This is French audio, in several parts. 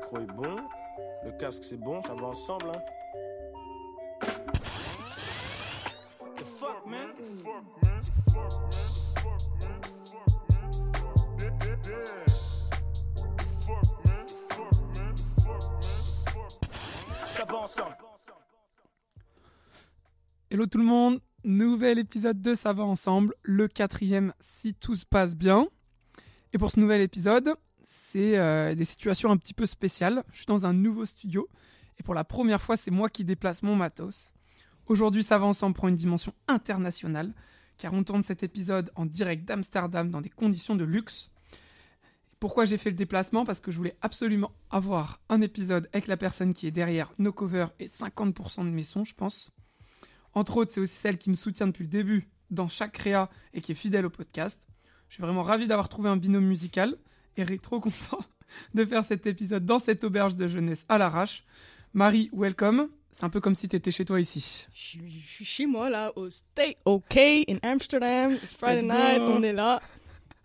micro est bon, le casque c'est bon, ça va ensemble. Hein. The fuck, man? The fuck, man? The fuck, man? The fuck, man? The fuck, man? The fuck, yeah, yeah, yeah. The fuck, man? The fuck, man? The fuck, man? The fuck. Ça va ensemble. Hello tout le monde, nouvel épisode de Ça va ensemble, le quatrième si tout se passe bien. Et pour ce nouvel épisode, c'est euh, des situations un petit peu spéciales. Je suis dans un nouveau studio et pour la première fois, c'est moi qui déplace mon matos. Aujourd'hui, Ça va ensemble prend une dimension internationale car on tourne cet épisode en direct d'Amsterdam dans des conditions de luxe. Pourquoi j'ai fait le déplacement? Parce que je voulais absolument avoir un épisode avec la personne qui est derrière nos covers et 50% de mes sons, je pense. Entre autres, c'est aussi celle qui me soutient depuis le début dans chaque créa et qui est fidèle au podcast. Je suis vraiment ravi d'avoir trouvé un binôme musical et trop content de faire cet épisode dans cette auberge de jeunesse à l'arrache. Marie, welcome. C'est un peu comme si tu étais chez toi ici. Je suis, je suis chez moi là, au Stay OK in Amsterdam. It's Friday night, on est là.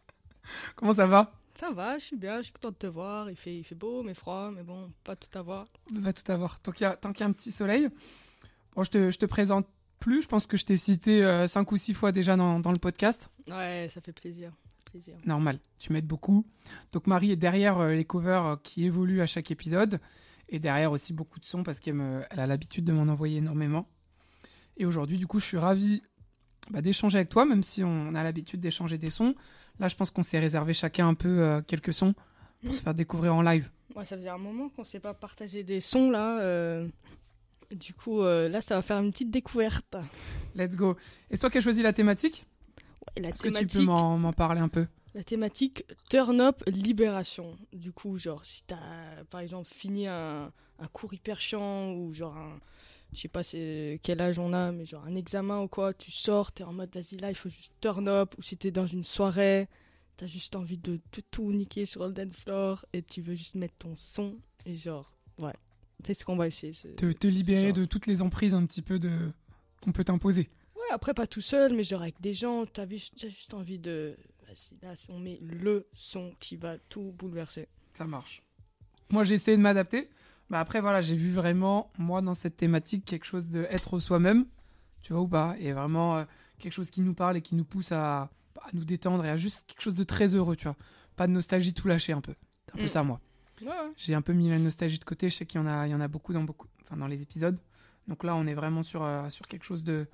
Comment ça va? Ça va, je suis bien, je suis content de te voir. Il fait, il fait beau, mais froid, mais bon, pas tout avoir. Va tout avoir. Tant qu'il y, qu'il y a un petit soleil. Bon, je te, je te présente plus. Je pense que je t'ai cité euh, cinq ou six fois déjà dans, dans le podcast. Ouais, ça fait plaisir. Plaisir. Normal, tu m'aides beaucoup. Donc Marie est derrière euh, les covers euh, qui évoluent à chaque épisode. Et derrière aussi beaucoup de sons parce qu'elle me- elle a l'habitude de m'en envoyer énormément. Et aujourd'hui, du coup, je suis ravi bah, d'échanger avec toi, même si on a l'habitude d'échanger des sons. Là, je pense qu'on s'est réservé chacun un peu euh, quelques sons pour se faire découvrir en live. Moi, ça faisait un moment qu'on s'est pas partagé des sons là. Du coup, là, ça va faire une petite découverte. Let's go. Et toi qui as choisi la thématique? Ouais, la Est-ce que tu thématique, peux m'en m'en parler un peu? La thématique Turn Up Libération. Du coup, genre, si t'as par exemple fini un, un cours hyper chiant ou genre un. Je sais pas c'est quel âge on a, mais genre un examen ou quoi, tu sors, t'es en mode vas-y là, il faut juste turn up. Ou si t'es dans une soirée, t'as juste envie de, de tout niquer sur le dance floor et tu veux juste mettre ton son. Et genre, ouais. C'est ce qu'on va essayer. te, te libérer Genre. de toutes les emprises un petit peu de qu'on peut t'imposer. Ouais, après pas tout seul, mais genre avec des gens, t'as vu- juste envie de. Là, on met le son qui va tout bouleverser. Ça marche. Moi, j'ai essayé de m'adapter. Mais après, voilà, j'ai vu vraiment, moi, dans cette thématique, quelque chose de être soi-même. Tu vois ou pas? Et vraiment, euh, quelque chose qui nous parle et qui nous pousse à, à nous détendre et à juste quelque chose de très heureux, tu vois. Pas de nostalgie tout lâcher un peu. C'est un peu Mm. ça, moi. Ouais. J'ai un peu mis la nostalgie de côté. Je sais qu'il y en a, il y en a beaucoup dans beaucoup, enfin, dans les épisodes. Donc là, on est vraiment sur, euh, sur quelque chose de,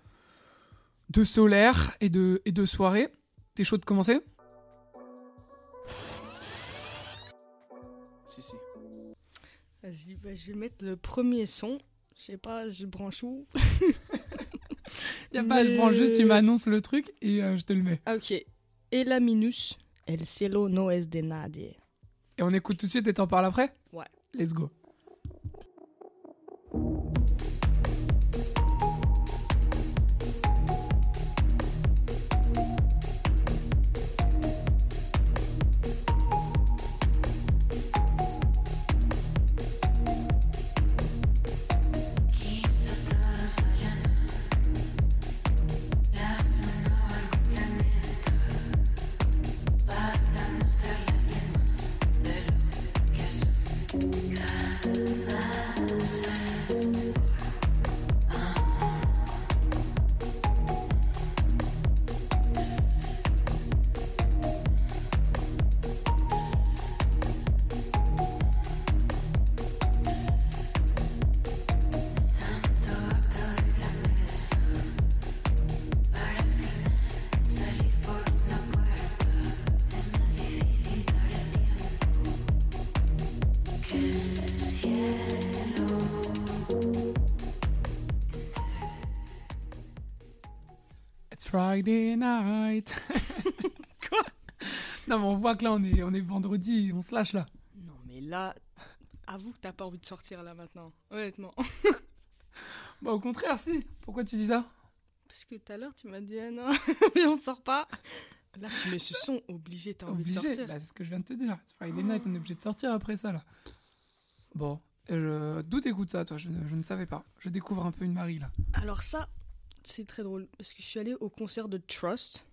de solaire et de, et de soirée. T'es chaud de commencer? Si, si. Vas-y, bah, je vais mettre le premier son. Je sais pas, je branche où? Y a pas, je prends juste, tu m'annonces le truc et euh, je te le mets. Ah, ok. Et la minus, el cielo no es de nadie. Et on écoute tout de suite et t'en parles après? Ouais. Let's go. Friday night. Quoi? Non, mais on voit que là, on est, on est vendredi, on se lâche là. Non, mais là, avoue que t'as pas envie de sortir là maintenant. Honnêtement. Bah, au contraire, si. Pourquoi tu dis ça? Parce que tout à l'heure, tu m'as dit, ah non, mais on sort pas. Là, tu mets ce son, obligé, t'as envie de Obligé. sortir. Bah, c'est ce que je viens de te dire. It's Friday night, on est obligé de sortir après ça là. Bon. Je... D'où t'écoutes ça, toi? Je, ne- je ne savais pas. Je découvre un peu une Marie là. Alors ça, c'est très drôle parce que je suis allée au concert de Trust.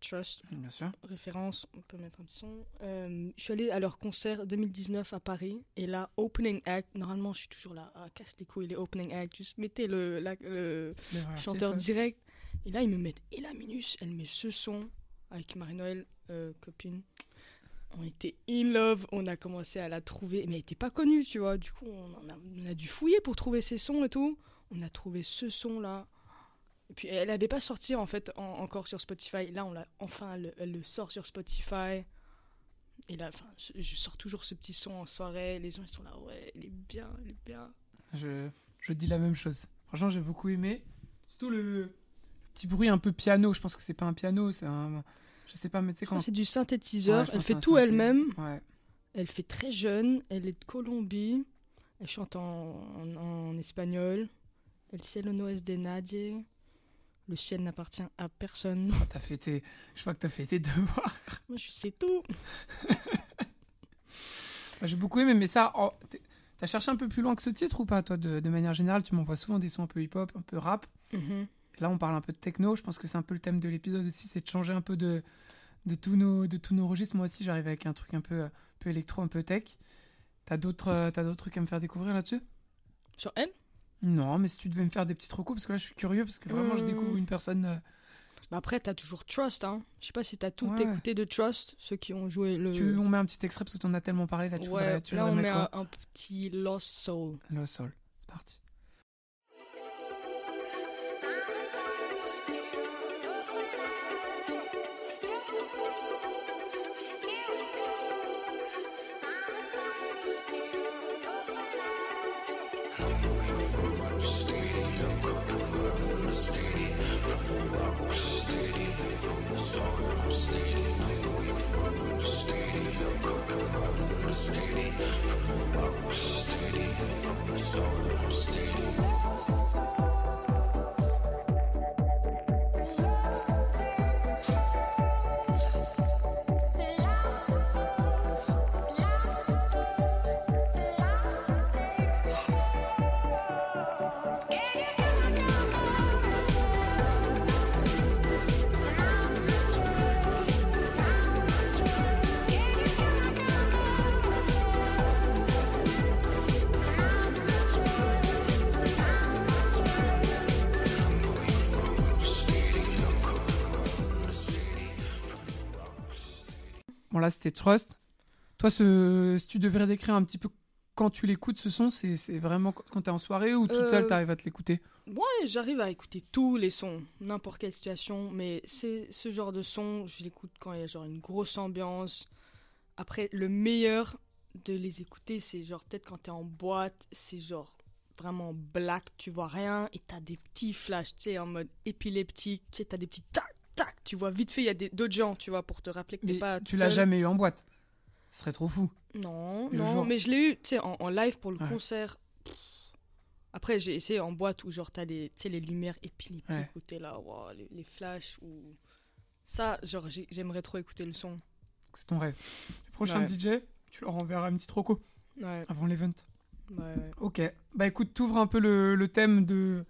Trust, Bien sûr. référence, on peut mettre un petit son. Euh, je suis allée à leur concert 2019 à Paris. Et là, opening act, normalement je suis toujours là, ah, casse les couilles les opening act, juste mettez le, la- le chanteur direct. Et là, ils me mettent Ella Minus, elle met ce son avec Marie-Noël, euh, copine. On était in love, on a commencé à la trouver, mais elle était pas connue, tu vois. Du coup, on, a, on a dû fouiller pour trouver ses sons et tout. On a trouvé ce son-là. Et puis, elle avait pas sorti en fait en- encore sur Spotify. Là, on l'a enfin, elle, elle le sort sur Spotify. Et là, enfin, je sors toujours ce petit son en soirée. Les gens ils sont là, ouais, il est bien, il est bien. Je, je dis la même chose. Franchement, j'ai beaucoup aimé. Surtout le, le petit bruit un peu piano. Je pense que c'est pas un piano, c'est un. Je sais pas, mais tu sais quand. C'est du synthétiseur. Ouais, elle fait tout elle-même. Ouais. Elle fait très jeune, elle est de Colombie, elle chante en, en- en espagnol. El cielo no es de nadie. Le ciel n'appartient à personne. Oh, t'as fait tes... Je vois que t'as fait tes devoirs. Moi, je sais tout. J'ai beaucoup aimé, mais ça, oh, t'as cherché un peu plus loin que ce titre ou pas, toi, de, de manière générale? Tu m'envoies souvent des sons un peu hip-hop, un peu rap. Mhm. Là, on parle un peu de techno. Je pense que c'est un peu le thème de l'épisode aussi, c'est de changer un peu de, de, tous nos, de tous nos registres. Moi aussi, j'arrive avec un truc un peu, un peu électro, un peu tech. T'as d'autres, euh, t'as d'autres trucs à me faire découvrir là-dessus? Sur elle Non, mais si tu devais me faire des petits recos, parce que là, je suis curieux, parce que vraiment, je découvre une personne. euh, Bah Après, t'as toujours Trust. Hein. Je sais pas si t'as tout Ouais. écouté de Trust, ceux qui ont joué le. Tu, on met un petit extrait parce que t'en as tellement parlé là. Tu ouais, voudrais, tu là, on met mettre un, un petit Lost Soul. Le sol. C'est parti. From the rock, steady, from the soul, steady. C'était Trust. Toi, ce... si tu devrais décrire un petit peu quand tu l'écoutes, ce son, c'est vraiment quand quand t'es en soirée ou toute Euh, seule, t'arrives à te l'écouter? Ouais, j'arrive à écouter tous les sons, n'importe quelle situation, mais c'est ce genre de son, je l'écoute quand il y a genre une grosse ambiance. Après, le meilleur de les écouter, c'est genre peut-être quand t'es en boîte, c'est genre vraiment black, tu vois rien, et t'as des petits flashs, tu sais, en mode épileptique, tu sais, t'as des petits tac, tac, tu vois, vite fait, il y a d'autres gens, tu vois, pour te rappeler que t'es pas. tu l'as jamais eu en boîte. Ce serait trop fou. Non, Le non, jour. mais je l'ai eu, tu sais, en, en live pour le Ouais. concert. Pff. Après, j'ai essayé en boîte où, genre, t'as les, tu sais, les lumières épileptiques Ouais. où t'es là, wow, les, les flashs, ou. Ça, genre, j'ai- j'aimerais trop écouter le son. C'est ton rêve. Le prochain Ouais. DJ, tu leur enverras une petite roco Ouais, avant l'event. ouais, ouais. Ok. Bah écoute, t'ouvres un peu le, le thème de,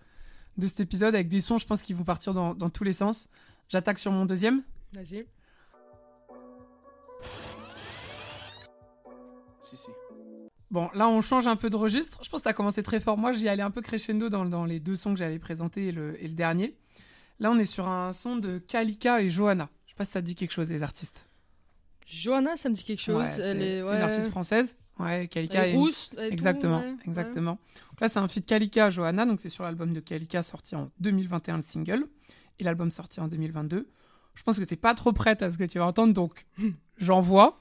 de cet épisode avec des sons, je pense, qui vont partir dans, dans tous les sens. J'attaque sur mon deuxième. Vas-y. Si, si. Bon, là, on change un peu de registre. Je pense que t'as commencé très fort. Moi, j'y allais un peu crescendo dans, dans les deux sons que j'allais présenter et le, et le dernier. Là, on est sur un son de Kalika et Johanna. Je sais pas si ça te dit quelque chose, les artistes. Johanna, ça me dit quelque chose. Ouais, c'est ouais. une artiste française. Ouais, Kalika Elle est est- rousse. et Exactement, ouais. exactement. Donc là, c'est un feat Kalika Johanna, donc c'est sur l'album de Kalika sorti en 2021 le single et l'album sorti en 2022. Je pense que t'es pas trop prête à ce que tu vas entendre, donc j'envoie,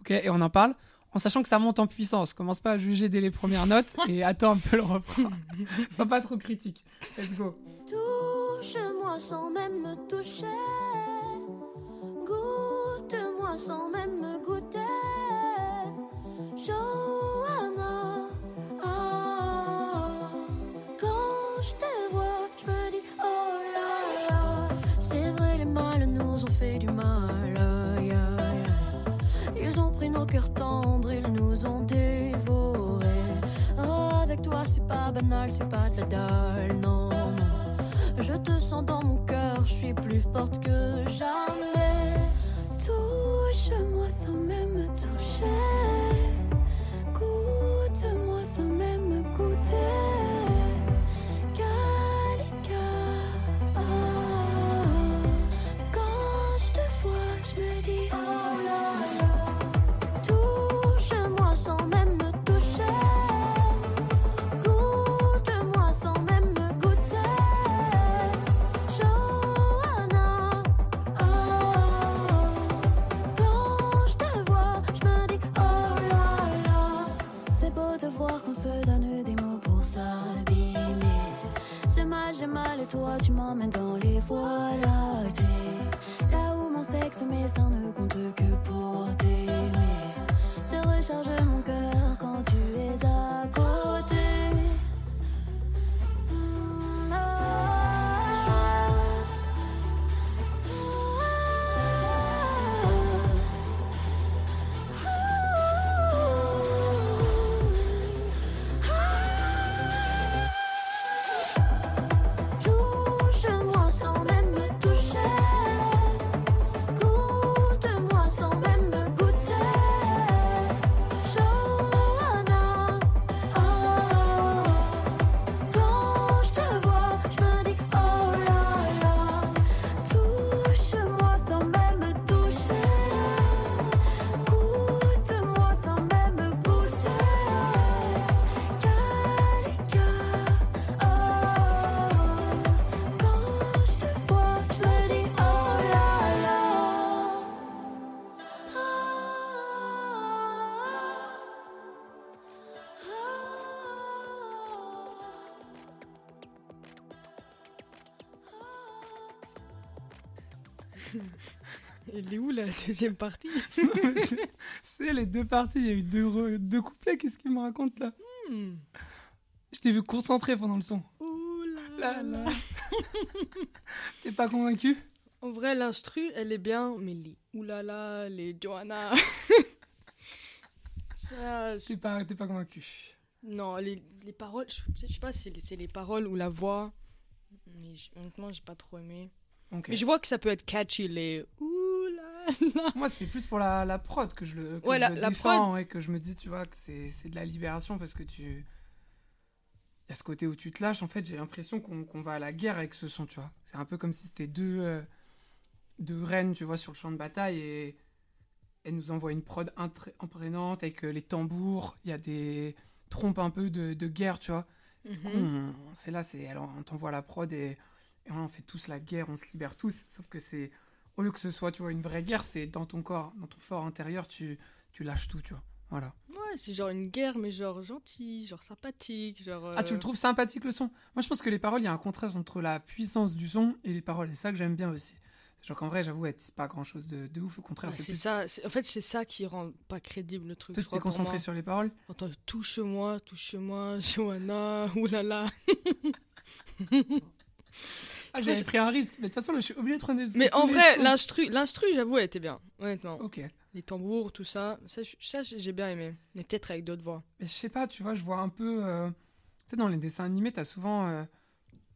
ok, et on en parle, en sachant que ça monte en puissance. Commence pas à juger dès les premières notes et attends un peu le refrain. Sois pas trop critique. Let's go. Touche-moi sans même me toucher. Goûte-moi sans même me goûter. Tendres, ils nous ont dévorés. Avec toi, c'est pas banal, c'est pas de la dalle, non, non. Je te sens dans mon cœur, je suis plus forte que jamais. Touche-moi sans même me toucher. Goûte-moi sans même me goûter. Deuxième partie C'est- les deux parties, il y a eu deux, re- deux couplets, qu'est-ce qu'il me raconte là Hmm. Je t'ai vu concentré pendant le son. Ouh Là, là là. T'es pas convaincu En vrai, l'instru, elle est bien, mais les oulala, les Johanna. Ça, je- T'es pas, pas convaincu. non, les, les paroles, je, je sais pas c'est les, paroles ou la voix. Mais honnêtement, j'ai pas trop aimé. Mais je vois que ça peut être catchy, les. Moi, c'est plus pour la, la prod que je le, que Ouais, je la- le la défends et que je me dis, tu vois, que c'est de la libération parce que tu. Il y a ce côté où tu te lâches. En fait, j'ai l'impression qu'on va à la guerre avec ce son, tu vois. C'est un peu comme si c'était deux, euh, deux reines, tu vois, sur le champ de bataille et elles nous envoient une prod imprégnante avec euh, les tambours. Il y a des trompes un peu de, de guerre, tu vois. Du coup, Mhm. on- c'est là, c'est alors on t'envoie la prod et, on fait tous la guerre, on se libère tous. Sauf que c'est au lieu que ce soit, tu vois, une vraie guerre, c'est dans ton corps, dans ton fort intérieur, tu, tu lâches tout, tu vois. Voilà. Ouais, c'est genre une guerre, mais genre gentil, genre sympathique, genre. Ah, tu euh, le trouves sympathique le son? Moi, je pense que les paroles, il y a un contraste entre la puissance du son et les paroles. Et ça que j'aime bien aussi. Genre qu'en vrai, j'avoue, disent pas grand chose de, de ouf. Au contraire, ouais, c'est c'est plus. ça. c'est- En fait, c'est ça qui rend pas crédible le truc. Toi, tu t'es concentré sur les paroles? Entends, touche-moi, touche-moi, Johanna, oulala. Ah, j'avais pris un risque. Mais de toute façon, là, je suis obligé de prendre des. Mais en vrai, sons- l'instru, l'instru, j'avoue, elle était bien, honnêtement. Ok. Les tambours, tout ça, ça, j'ai bien aimé. Mais peut-être avec d'autres voix. Mais je sais pas, tu vois, je vois un peu. euh, Tu sais, dans les dessins animés, t'as souvent euh,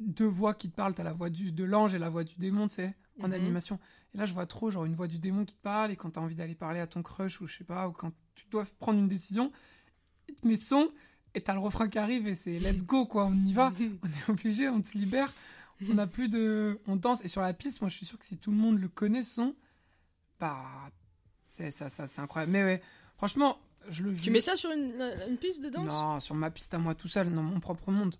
deux voix qui te parlent. T'as la voix du, de l'ange et la voix du démon, tu sais, en Mhm. animation. Et là, je vois trop, genre, une voix du démon qui te parle. Et quand t'as envie d'aller parler à ton crush, ou je sais pas, ou quand tu dois prendre une décision, il te met son, et t'as le refrain qui arrive, et c'est let's go, quoi, on y va. On est obligé, on se libère. On n'a plus de. On danse. Et sur la piste, moi, je suis sûr que si tout le monde le connaît, son, bah. C'est ça, ça, c'est incroyable. Mais ouais, franchement, je le. je Tu mets ça sur une, piste de danse? Non, sur ma piste à moi tout seul, dans mon propre monde.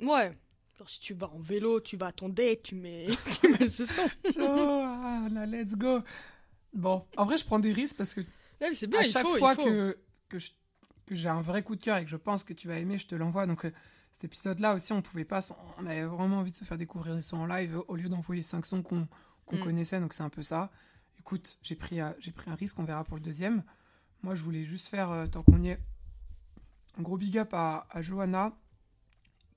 Ouais. Genre si tu vas en vélo, tu vas à ton date, tu mets, tu mets ce son. Oh, là, let's go. Bon, en vrai, je prends des risques parce que Ouais, c'est bien, à il chaque il fois faut. que, que j'ai un vrai coup de cœur et que je pense que tu vas aimer, je te l'envoie. Donc, euh, cet épisode-là aussi, on pouvait pas. On avait vraiment envie de se faire découvrir des sons en live au lieu d'envoyer cinq sons qu'on Mm. connaissait. Donc, c'est un peu ça. Écoute, j'ai pris, euh, j'ai pris un risque, on verra pour le deuxième. Moi, je voulais juste faire, euh, tant qu'on y est, un gros big up à, à Johanna,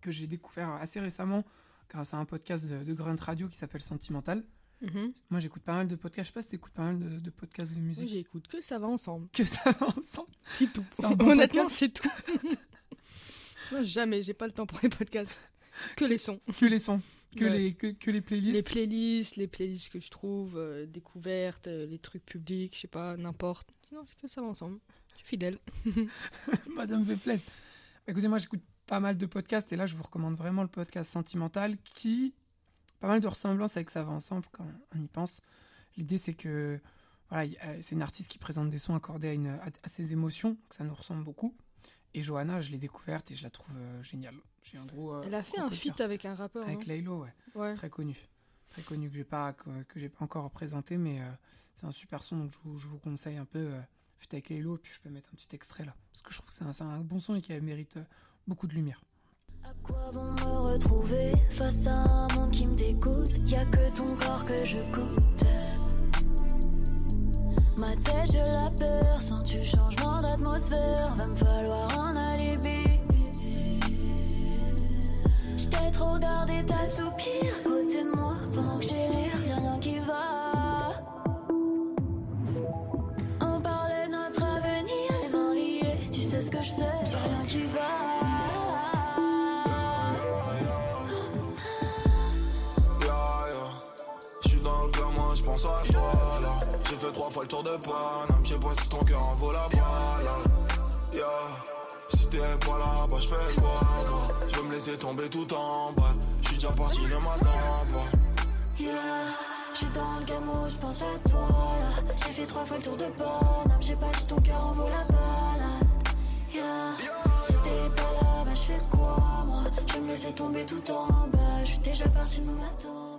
que j'ai découvert assez récemment grâce à un podcast de, de Grunt Radio qui s'appelle Sentimental. Mhm. Moi, j'écoute pas mal de podcasts. Je sais pas si t'écoutes pas mal de, de podcasts de musique. j'écoute que ça va ensemble. que ça va ensemble. C'est tout. Bon Honnêtement, c'est tout. Moi, jamais, j'ai pas le temps pour les podcasts. Que les sons. Que les sons. que, Ouais. les, que, que les playlists. Les playlists, les playlists que je trouve, euh, découvertes, euh, les trucs publics, je sais pas, n'importe. Sinon, c'est que ça va ensemble. Je suis fidèle. moi, ça me fait plaisir. Bah, Écoutez, moi, j'écoute pas mal de podcasts et là, je vous recommande vraiment le podcast Sentimental qui pas mal de ressemblances avec Ça va ensemble quand on y pense. L'idée, c'est que voilà, c'est une artiste qui présente des sons accordés à, une, à, à ses émotions, que ça nous ressemble beaucoup. Et Johanna, je l'ai découverte et je la trouve euh, géniale. J'ai un gros. euh, Elle a fait gros un feat avec un rappeur. avec Laylo, ouais, Ouais. très connu, très connu que j'ai pas que, que j'ai pas encore présenté, mais euh, c'est un super son donc je vous, je vous conseille un peu. Euh, feat avec Laylo et puis je peux mettre un petit extrait là parce que je trouve que c'est un, c'est un bon son et qui mérite beaucoup de lumière. À quoi vont me retrouver face à un monde qui me dégoûte? Y a que ton corps que je goûte. Ma tête, je la perds. Sans du changement va me falloir un alibi. J't'ai trop regardé t'assoupir à côté de moi pendant que je délire, J'ai fois le tour de Paname, j'sais pas si ton cœur en vaut la balle. Yeah. Si t'es pas là, bah j'fais quoi moi J'veux me laisser tomber tout en bas. J'suis déjà parti le matin, bah. Yeah, j'suis dans le game où j'pense à toi. J'ai fait trois fois le tour de Paname, j'ai pas si ton cœur en vaut la balade. Yeah, si t'es pas là, bah j'fais quoi moi? Je me laisser tomber tout en bas, j'suis déjà parti, ne m'attends pas.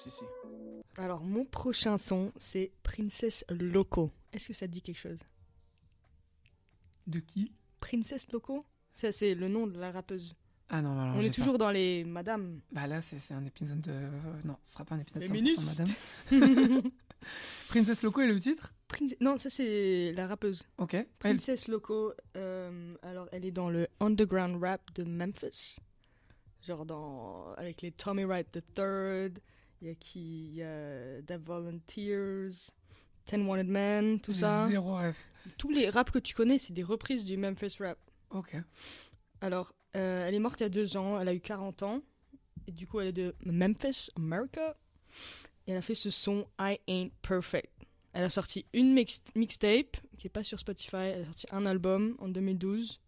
Si, si. Alors, mon prochain son, c'est Princess Loco. Est-ce que ça te dit quelque chose? De qui? Princess Loco? Ça, c'est le nom de la rappeuse. Ah non, alors, On est pas. toujours dans les madames. Bah là, c'est c'est un épisode de. euh, non, ce sera pas un épisode de Féministe. 100% madame. Princess Loco est le titre? Prin- Non, ça, c'est la rappeuse. Ok. Elle- Princess Loco, euh, alors elle est dans le underground rap de Memphis. Genre dans, avec les Tommy Wright III, il y a qui Il y a The Volunteers, Ten Wanted Men, tout ça. Zéro ref. Tous les raps que tu connais, c'est des reprises du Memphis rap. Ok. Alors, euh, elle est morte il y a deux ans, elle a eu 40 ans. Et du coup, elle est de Memphis, America. Et elle a fait ce son I Ain't Perfect. Elle a sorti une mix- mixtape qui est pas sur Spotify. Elle a sorti un album en 2012.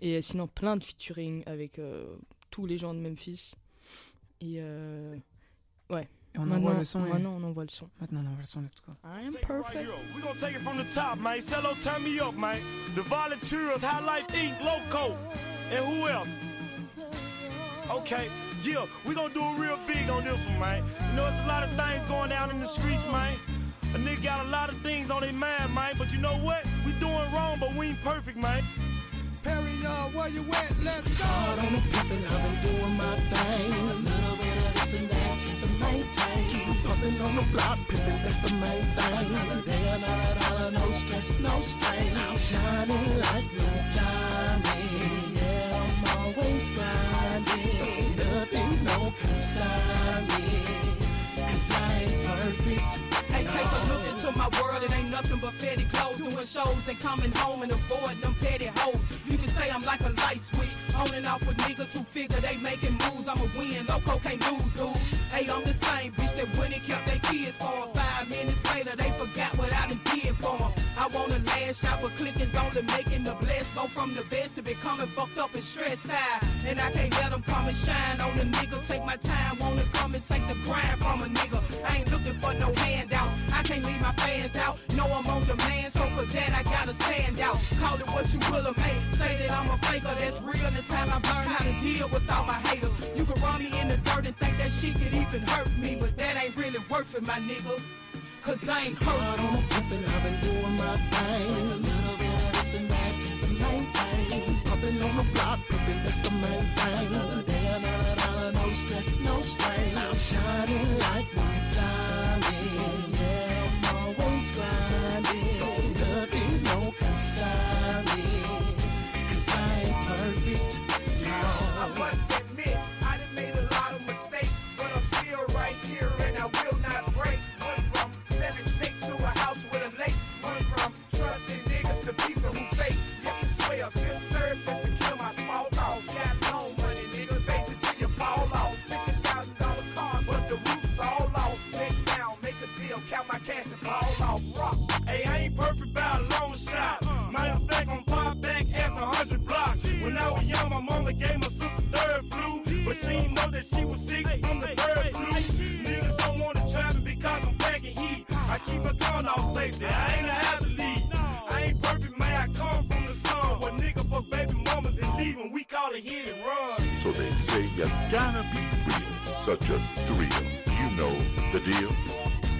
Et euh, sinon, plein de featuring avec euh, tous les gens de Memphis. Et euh, Et on maintenant, envoie le son. et- maintenant, on envoie le son. Maintenant, on envoie le son. Let's go. I am Take it right perfect. here. We gonna take it from the top, man. Cello, turn me up, man. The Volunteers, High Life Inc., Loco, and who else? Okay, yeah, we gonna do it real big on this one, man. You know, there's a lot of things going down in the streets, man. A nigga got a lot of things on their mind, man. But you know what? We doing wrong, but we ain't perfect, man. Perry, uh, where you at? Let's go. Hard on the pimpin', I've been doing my thing. A little bit of this and that just to maintain. Keep pumping on the block, pimpin', that's the main thing. Day another dollar, no stress, no strain. I'm shining like no timing. Yeah, I'm always grinding. Nothing, no consign Hey, take a look into my world, it ain't nothing but petty clothes. Doing shows and coming home and avoid them petty hoes. You can say I'm like a light switch, on and off with niggas who figure they making moves. I'ma win, loco can't lose, dude. Hey, I'm the same bitch that went and kept their kids for. Five minutes later, they forgot what I done did for 'em. I wanna lash out, but clicking's only making the blessed go from the best to becoming fucked up and stressed out. And I can't let them come and shine on the nigga. Take my time, wanna come and take the grind from a nigga. I ain't looking for no handout. I can't leave my fans out. No, I'm on demand, so for that I gotta stand out. Call it what you will or may. Say that I'm a faker, that's real. The time I've learned how to deal with all my haters. You can run me in the dirt and think that shit could even hurt me, but that ain't really worth it, my nigga. Cause I ain't hurt. the pimpin', I've been doing my thing. A little bit of this and that just to maintain. Pumping on the block, pimpin', that's the main thing. Another day, another dollar, no stress, no strain. I'm shining like no diamond. Yeah, I'm always grinding. Nothing, no consign. Cause I ain't perfect. that she was sick from the bird flu. Don't wanna because I'm packing heat. I keep a gun off safety, I ain't athlete. I ain't perfect, man, I come from the nigga fuck baby mamas and leave when we call it hit and run. So they say you gotta be real, such a thrill. You know the deal.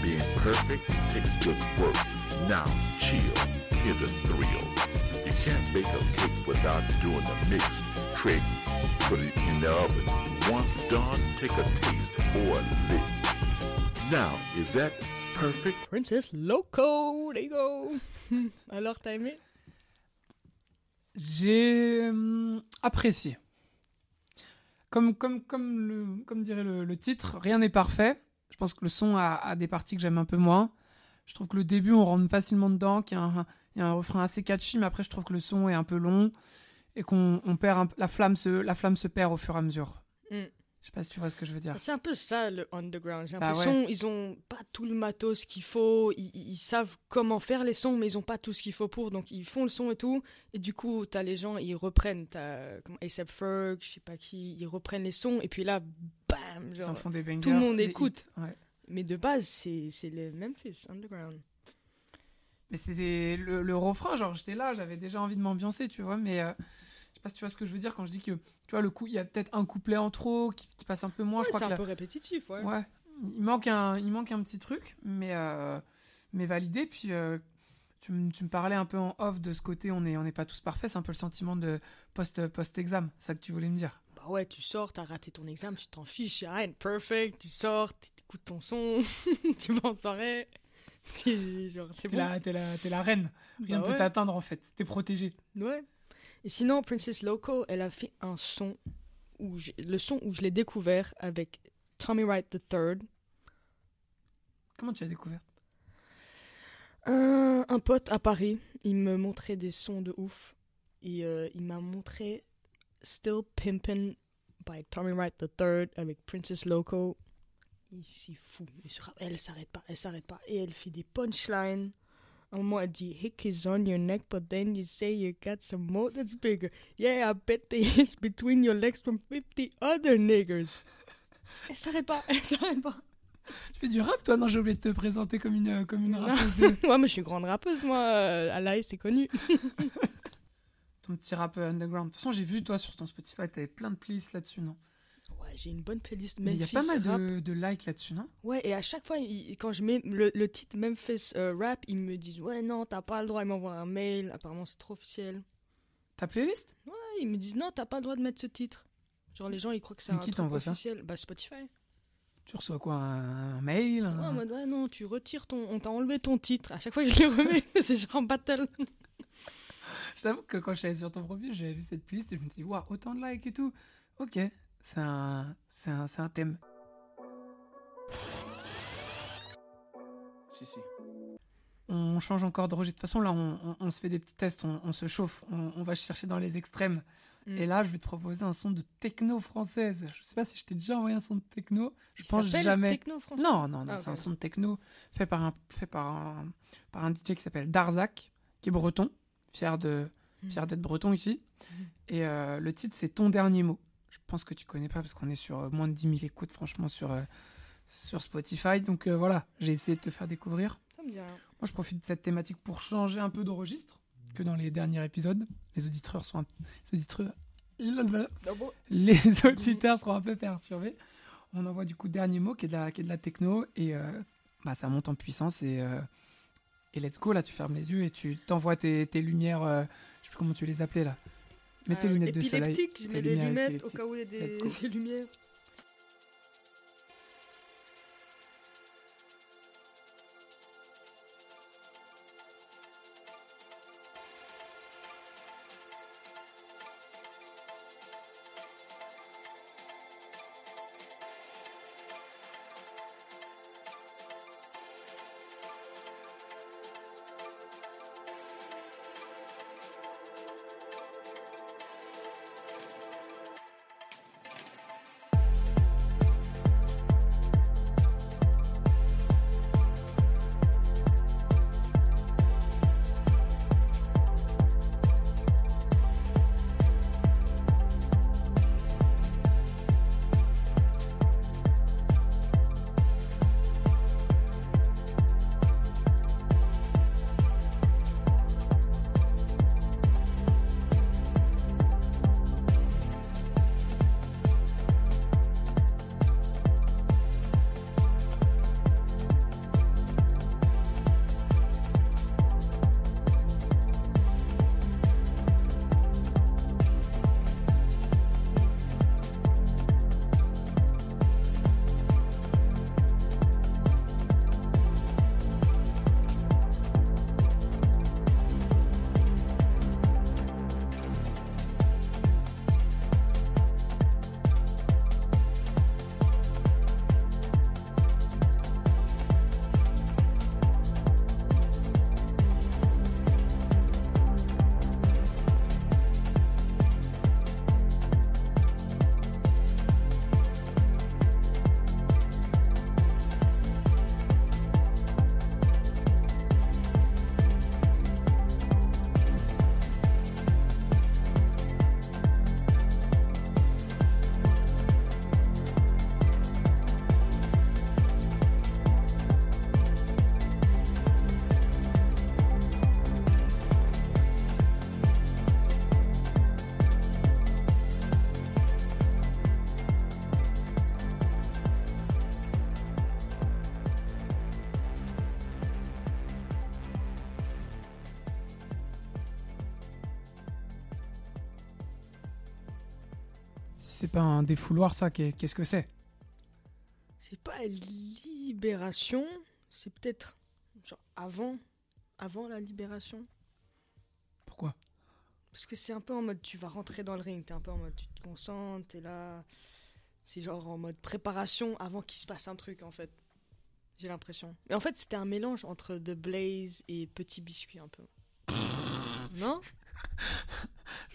Being perfect takes good work. Now chill, hear the thrill. You can't bake a cake without doing the mix trick. Put it in the oven. Once done, take a taste or a lick. Now, is that perfect? Princess Loco, there you go. Alors, t'as aimé? J'ai hum, apprécié. Comme, comme, comme, le, comme dirait le, le titre, rien n'est parfait. Je pense que le son a, a des parties que j'aime un peu moins. Je trouve que le début, on rentre facilement dedans, qu'il y, a un- il y a un refrain assez catchy, mais après, je trouve que le son est un peu long et qu'on on perd un- la, flamme se, la flamme se perd au fur et à mesure. Mm. Je sais pas si tu vois ce que je veux dire. C'est un peu ça le underground. J'ai Bah l'impression ils ont pas tout le matos qu'il faut. Ils, ils savent comment faire les sons, mais ils ont pas tout ce qu'il faut pour. Donc ils font le son et tout. Et du coup, t'as les gens, ils reprennent. T'as ASAP Ferg, je sais pas qui, ils reprennent les sons. Et puis là, bam, Ils en genre. font des bangers. tout le monde écoute. hits, ouais. Mais de base, c'est c'est les Memphis underground. Mais c'était le, le refrain, genre j'étais là, j'avais déjà envie de m'ambiancer, tu vois, mais euh, je sais pas si tu vois ce que je veux dire quand je dis que, tu vois, le coup, il y a peut-être un couplet en trop qui, qui passe un peu moins, je Ouais, crois c'est que un la- peu répétitif, ouais. Ouais, il manque un, il manque un petit truc, mais, euh, mais validé. Puis euh, tu, me- tu me parlais un peu en off de ce côté, on n'est on n'est pas tous parfaits, c'est un peu le sentiment de post- post-exam, c'est ça que tu voulais me dire. Bah ouais, tu sors, t'as raté ton examen, tu t'en fiches, rien perfect. Tu sors, t'écoutes ton son, tu vas en soirée. T'es- Genre, c'est T'es bon. la, t'es la, t'es la reine, rien ne Bah peut ouais. t'atteindre en fait, t'es protégé. Ouais. Et sinon, Princess Loco, elle a fait un son où le son où je l'ai découvert avec Tommy Wright III, Comment tu as découvert? Un, un pote à Paris. Il me montrait des sons de ouf et euh, il m'a montré Still Pimpin' by Tommy Wright III avec Princess Loco. Et c'est fou. Et sur- Elle s'arrête pas, elle s'arrête pas. Et elle fait des punchlines. À un moment, elle dit Hick is on your neck, but then you say you got some more that's bigger. Yeah, I bet they is between your legs from 50 other niggers. Elle s'arrête pas, elle s'arrête pas. Tu fais du rap toi? Non, j'ai oublié de te présenter comme une, comme une rappeuse de... ouais, mais je suis grande rappeuse, moi. Euh, Alaï, c'est connu. Ton petit rap euh, underground. De toute façon, j'ai vu toi sur ton Spotify, t'avais plein de playlists là-dessus, non? J'ai une bonne playlist Mais il y a Memphis pas mal de, de likes là-dessus, non? Ouais, et à chaque fois, il- quand je mets le, le titre Memphis euh, Rap, ils me disent Ouais, non, t'as pas le droit. Ils m'envoient un mail. Apparemment, c'est trop officiel. Ta playlist? Ouais, ils me disent Non, t'as pas le droit de mettre ce titre. Genre, les gens, ils croient que c'est un qui truc t'envoie ça? officiel. Bah, Spotify. Tu reçois quoi un, un mail Ouais, un- en mode, ouais, non, tu retires ton. On t'a enlevé ton titre. À chaque fois, je les remets. c'est genre un battle. Je t'avoue que quand je suis allé sur ton profil, j'avais vu cette playlist et je me suis dit, waouh, autant de likes et tout. Ok, c'est un, c'est un, c'est un thème. Si, si. On change encore de registre. De toute façon, là, on, on- on se fait des petits tests, on, on se chauffe, on, on va chercher dans les extrêmes. Mm. Et là, je vais te proposer un son de techno française. Je sais pas si je t'ai déjà envoyé un son de techno. Je Il pense jamais. Techno français Non, non, non, Ah, c'est un son de techno fait par un, fait par un, par un DJ qui s'appelle Darzac, qui est breton, fier de, Mm. fier d'être breton ici. Et euh, le titre, c'est Ton dernier mot. Je pense que tu connais pas parce qu'on est sur euh, moins de 10 000 écoutes, franchement, sur, euh, sur Spotify. Donc euh, voilà, j'ai essayé de te faire découvrir. Ça me dit rien. Moi, je profite de cette thématique pour changer un peu de registre que dans les derniers épisodes. Les auditeurs sont un... les auditeurs... Ah Les auditeurs seront un peu perturbés. On envoie du coup dernier mot qui est de la, qui est de la techno et euh, bah, ça monte en puissance et, et let's go là tu fermes les yeux et tu t'envoies tes, tes lumières je sais plus comment tu les appelais là mets tes Euh, lunettes de soleil épileptique, je mets des lunettes au cas où il y a des, des lumières. Pas un défouloir, ça, qu'est- qu'est-ce que c'est? C'est pas libération, c'est peut-être genre avant, avant la libération. Pourquoi? Parce que c'est un peu en mode tu vas rentrer dans le ring, t'es un peu en mode tu te concentres, t'es là. C'est genre en mode préparation avant qu'il se passe un truc en fait. J'ai l'impression. Mais en fait c'était un mélange entre The Blaze et Petit Biscuit un peu. non?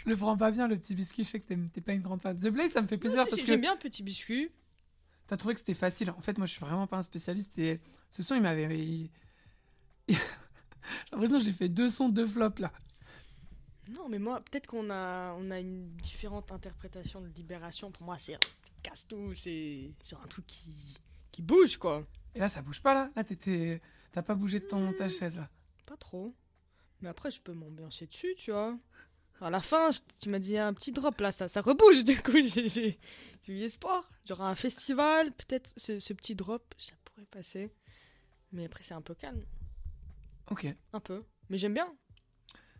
Je le prends pas bien, le petit biscuit. Je sais que t'es- pas une grande fan. The Blaze, ça me fait Non, plaisir si, parce si, que J'aime bien Petit Biscuit. t'as trouvé que c'était facile. En fait, moi, je suis vraiment pas un spécialiste. Et ce son, il m'avait. il- J'ai l'impression que j'ai fait deux sons, deux flops là. Non mais moi peut-être qu'on a, on a une différente interprétation de libération. Pour moi c'est casse tout, c'est genre un truc qui, qui bouge quoi. Et là, ça bouge pas là. Là, t'étais. T'as pas bougé de ton ta chaise là. Pas trop. Mais après, je peux m'ambiancer dessus, tu vois. À la fin, tu m'as dit un petit drop là, ça, ça rebouge du coup. J'ai eu espoir. Genre un festival, peut-être ce, ce petit drop, ça pourrait passer. Mais après, c'est un peu calme. Ok, Un peu. Mais j'aime bien.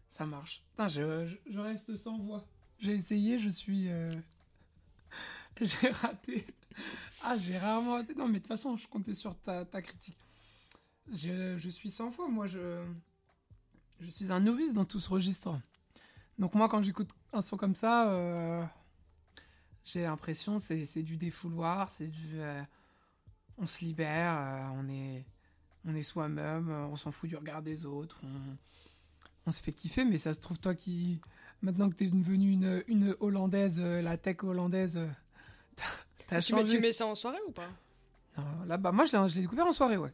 ça marche. Putain, je, je, je reste sans voix. J'ai essayé, je suis. euh, J'ai raté. Ah, j'ai rarement raté. Non, mais de toute façon, je comptais sur ta, ta critique. Je, je suis sans voix, moi, je. Je suis un novice dans tout ce registre. Donc, moi, quand j'écoute un son comme ça, euh, j'ai l'impression c'est c'est du défouloir, c'est du. euh, on se libère, euh, on est, on est soi-même, on s'en fout du regard des autres, on, on se fait kiffer, mais ça se trouve, toi qui. Maintenant que t'es devenue une, une hollandaise, la tech hollandaise, t'as- t'as Tu mets, changé. tu mets ça en soirée ou pas? Non, là, bah, moi, je l'ai découvert en soirée, ouais.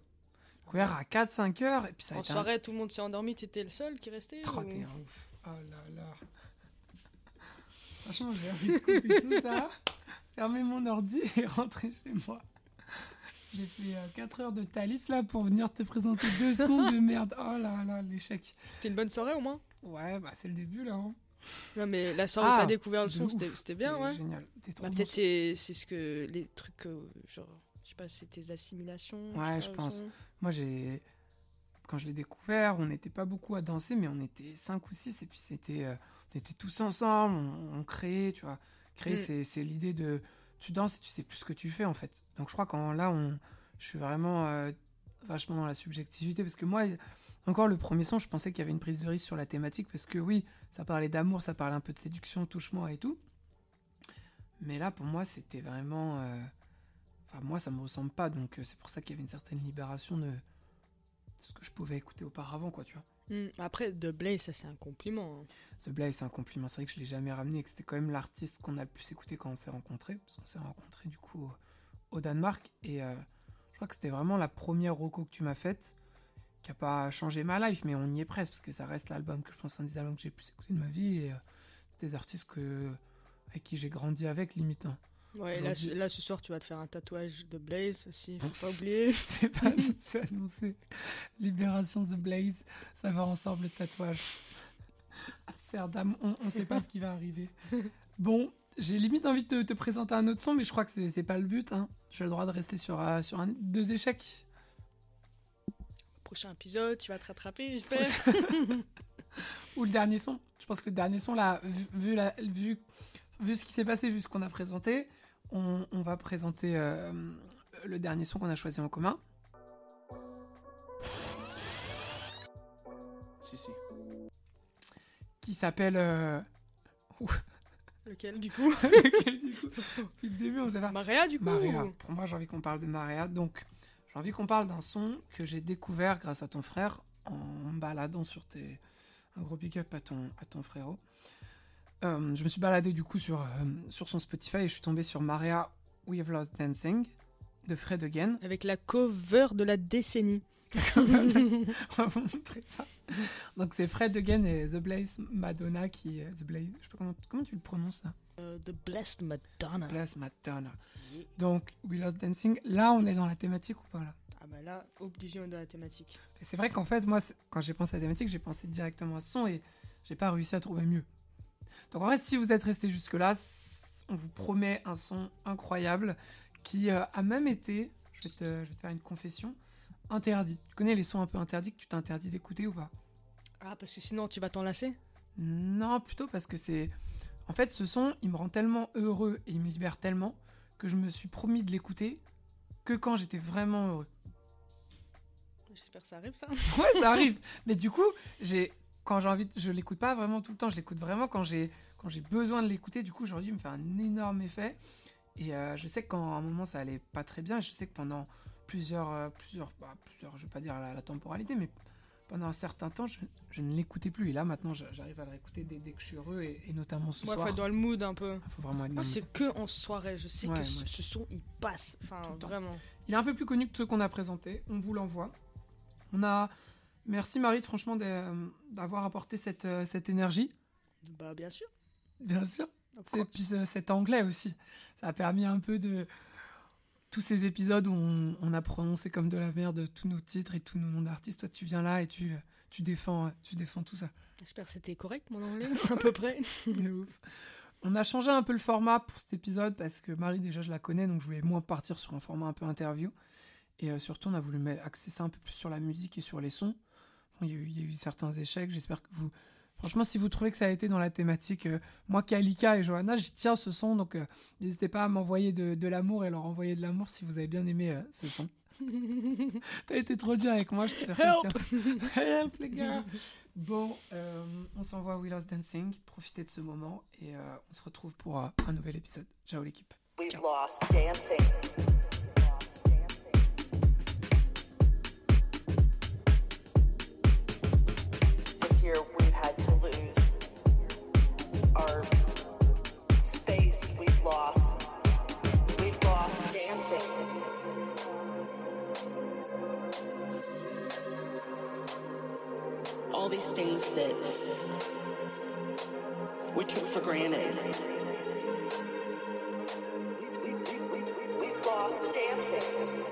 Découvert à 4-5 heures, et puis ça a En été un- soirée, tout le monde s'est endormi, t'étais le seul qui restait Oh, ou- t'es un ouf. Oh là là. Franchement, j'ai envie de couper tout ça, fermer mon ordi et rentrer chez moi. J'ai fait 4 heures de Thalys là pour venir te présenter deux sons de merde. Oh là là, l'échec. C'était une bonne soirée au moins? Ouais, bah c'est le début là. hein. Non, mais la soirée où Ah, t'as découvert le de son, ouf, c'était c'était bien, ouais. génial. T'es trop Bah, bon. peut-être c'est c'est ce que les trucs euh, genre je sais pas c'est tes assimilations tu Ouais, vois, je le pense. son. Moi, j'ai. Quand je l'ai découvert, on n'était pas beaucoup à danser, mais on était 5 ou 6, et puis c'était. euh, on était tous ensemble, on, on créait, tu vois. Créer, Mm. c'est- l'idée de. Tu danses et tu sais plus ce que tu fais, en fait. Donc, je crois qu'en là, on, je suis vraiment euh, vachement dans la subjectivité, parce que moi, encore le premier son, je pensais qu'il y avait une prise de risque sur la thématique, parce que oui, ça parlait d'amour, ça parlait un peu de séduction, touche-moi et tout. Mais là, pour moi, c'était vraiment. euh, Enfin, moi, ça me ressemble pas, donc c'est pour ça qu'il y avait une certaine libération de ce que je pouvais écouter auparavant, quoi, tu vois. Hmm, Après The Blaze ça c'est un compliment. hein. The Blaze, c'est un compliment. C'est vrai que je l'ai jamais ramené et que c'était quand même l'artiste qu'on a le plus écouté quand on s'est rencontrés. Parce qu'on s'est rencontrés, du coup, au, au Danemark. Et euh, je crois que c'était vraiment la première roco que tu m'as faite, qui a pas changé ma life, mais on y est presque, parce que ça reste l'album que je pense un des albums que j'ai le plus écouté de ma vie. Et euh, des artistes que, avec qui j'ai grandi avec, limite. hein. Ouais, là, là ce soir tu vas te faire un tatouage de Blaze aussi, faut pas oublier. C'est pas c'est annoncé. Libération The Blaze, ça va ensemble le tatouage. Amsterdam, on, on sait pas ce qui va arriver. Bon, j'ai limite envie de te, te présenter un autre son, mais je crois que c'est c'est pas le but. Hein. J'ai le droit de rester sur, euh, sur un, deux échecs. Prochain épisode, tu vas te rattraper, j'espère. Ou le dernier son. Je pense que le dernier son, là, vu, vu, la- vu, vu ce qui s'est passé, vu ce qu'on a présenté, on, on va présenter euh, le dernier son qu'on a choisi en commun. Si, si. Qui s'appelle. euh, Lequel du coup? Lequel, du coup? Depuis le début, on pas. Maria du coup Maria. Pour moi, j'ai envie qu'on parle de Maria. Donc, j'ai envie qu'on parle d'un son que j'ai découvert grâce à ton frère en me baladant sur tes. Un gros big up à ton, à ton frérot. Euh, je me suis baladé du coup sur, euh, sur son Spotify et je suis tombé sur Maria We've Lost Dancing de Fred Again. Avec la cover de la décennie. On va vous montrer ça. Donc, c'est Fred Again et The Blaze Madonna qui. euh, The Blaze, je sais pas comment, comment tu le prononces ça? Euh, The Blessed Madonna. Blaze Madonna. Donc, We Lost Dancing. Là, on est dans la thématique ou pas là? Ah bah là, obligé de la thématique. C'est vrai qu'en fait, moi, quand j'ai pensé à la thématique, j'ai pensé directement à ce son et j'ai pas réussi à trouver mieux. Donc en fait, si vous êtes resté jusque-là, on vous promet un son incroyable qui euh, a même été, je vais, te, je vais te faire une confession, interdit. Tu connais les sons un peu interdits que tu t'interdis d'écouter ou pas? Ah, parce que sinon tu vas t'enlacer? Non, plutôt parce que c'est... En fait, ce son, il me rend tellement heureux et il me libère tellement que je me suis promis de l'écouter que quand j'étais vraiment heureux. J'espère que ça arrive, ça. Ouais, ça arrive. Mais du coup, j'ai quand j'ai envie, je l'écoute pas vraiment tout le temps. Je l'écoute vraiment quand j'ai quand j'ai besoin de l'écouter. Du coup, aujourd'hui, il me fait un énorme effet. Et euh, je sais que quand à un moment ça allait pas très bien, je sais que pendant plusieurs euh, plusieurs bah, plusieurs, je vais pas dire la, la temporalité, mais pendant un certain temps, je, je ne l'écoutais plus. Et là, maintenant, j'arrive à le réécouter dès, dès que je suis heureux et, et notamment ce Moi, soir. faut être dans le mood un peu. Il faut vraiment être dans Moi, le c'est que en soirée. Je sais Ouais, que ce, ce son, il passe. Enfin, vraiment. Il est un peu plus connu que ceux qu'on a présentés. On vous l'envoie. On a. Merci Marie, franchement, d'avoir apporté cette, euh, cette énergie. Bah, bien sûr. Bien sûr. Course. puis ce- cet anglais aussi. Ça a permis un peu de. Tous ces épisodes où on, on a prononcé comme de la merde tous nos titres et tous nos noms d'artistes. Toi, tu viens là et tu, tu, défends, tu défends tout ça. J'espère que c'était correct, mon anglais, à peu près. De ouf. On a changé un peu le format pour cet épisode parce que Marie, déjà, je la connais, donc je voulais moins partir sur un format un peu interview. Et euh, surtout, on a voulu axer ça un peu plus sur la musique et sur les sons. Il, y a eu, il y a eu certains échecs. J'espère que vous. Franchement, si vous trouvez que ça a été dans la thématique, euh, moi, Kalika et Johanna, je tiens ce son, donc euh, n'hésitez pas à m'envoyer de, de l'amour et leur envoyer de l'amour si vous avez bien aimé euh, ce son. T'as été trop dur avec moi, je te Help Help, les gars Bon, euh, on s'envoie We Lost Dancing. Profitez de ce moment et euh, on se retrouve pour euh, un nouvel épisode. Ciao l'équipe. We've lost dancing. All these things that we took for granted. We've lost dancing.